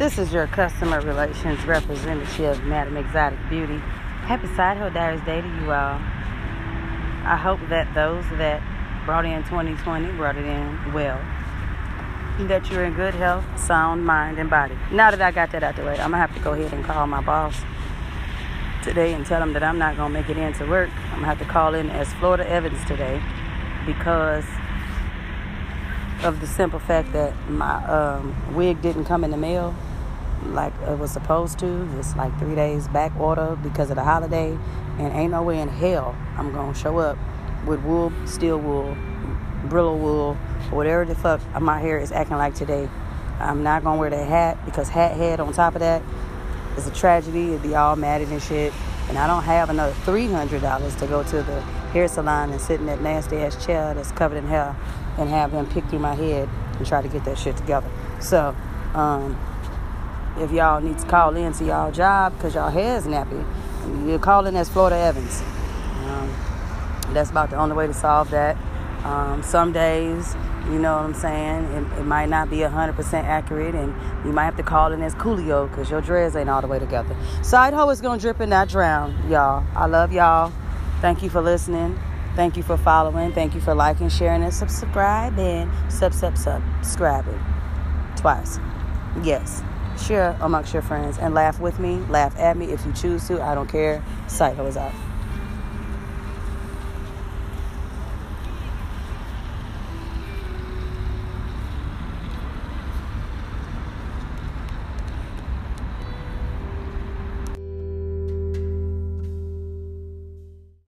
This is your customer relations representative, Madam Exotic Beauty. Happy Side Hoe Diaries Day to you all. I hope that those that brought in 2020 brought it in well. That you're in good health, sound mind, and body. Now that I got that out the way, I'm gonna have to go ahead and call my boss today and tell him that I'm not gonna make it into work. I'm gonna have to call in as Florida Evans today because of the simple fact that my um, wig didn't come in the mail like it was supposed to. It's like three days back order because of the holiday, and ain't no way in hell I'm gonna show up with wool, steel wool, Brillo wool, whatever the fuck my hair is acting like today. I'm not gonna wear that hat because hat head on top of that is a tragedy. It'd be all matted and shit. And I don't have another $300 to go to the hair salon and sit in that nasty ass chair that's covered in hair and have him pick through my head and try to get that shit together. So, um, if y'all need to call in to y'all job because y'all hair is nappy, you call in as Florida Evans. Um, that's about the only way to solve that. Um, some days, you know what I'm saying, it, it might not be 100% accurate, and you might have to call in as Coolio because your dreads ain't all the way together. Side hoe is going to drip and not drown, y'all. I love y'all. Thank you for listening. Thank you for following. Thank you for liking, sharing, and subscribing. Sub, Sub, sub, subscribing. Twice. Yes. Share amongst your friends and laugh with me. Laugh at me if you choose to. I don't care. Hoe is out.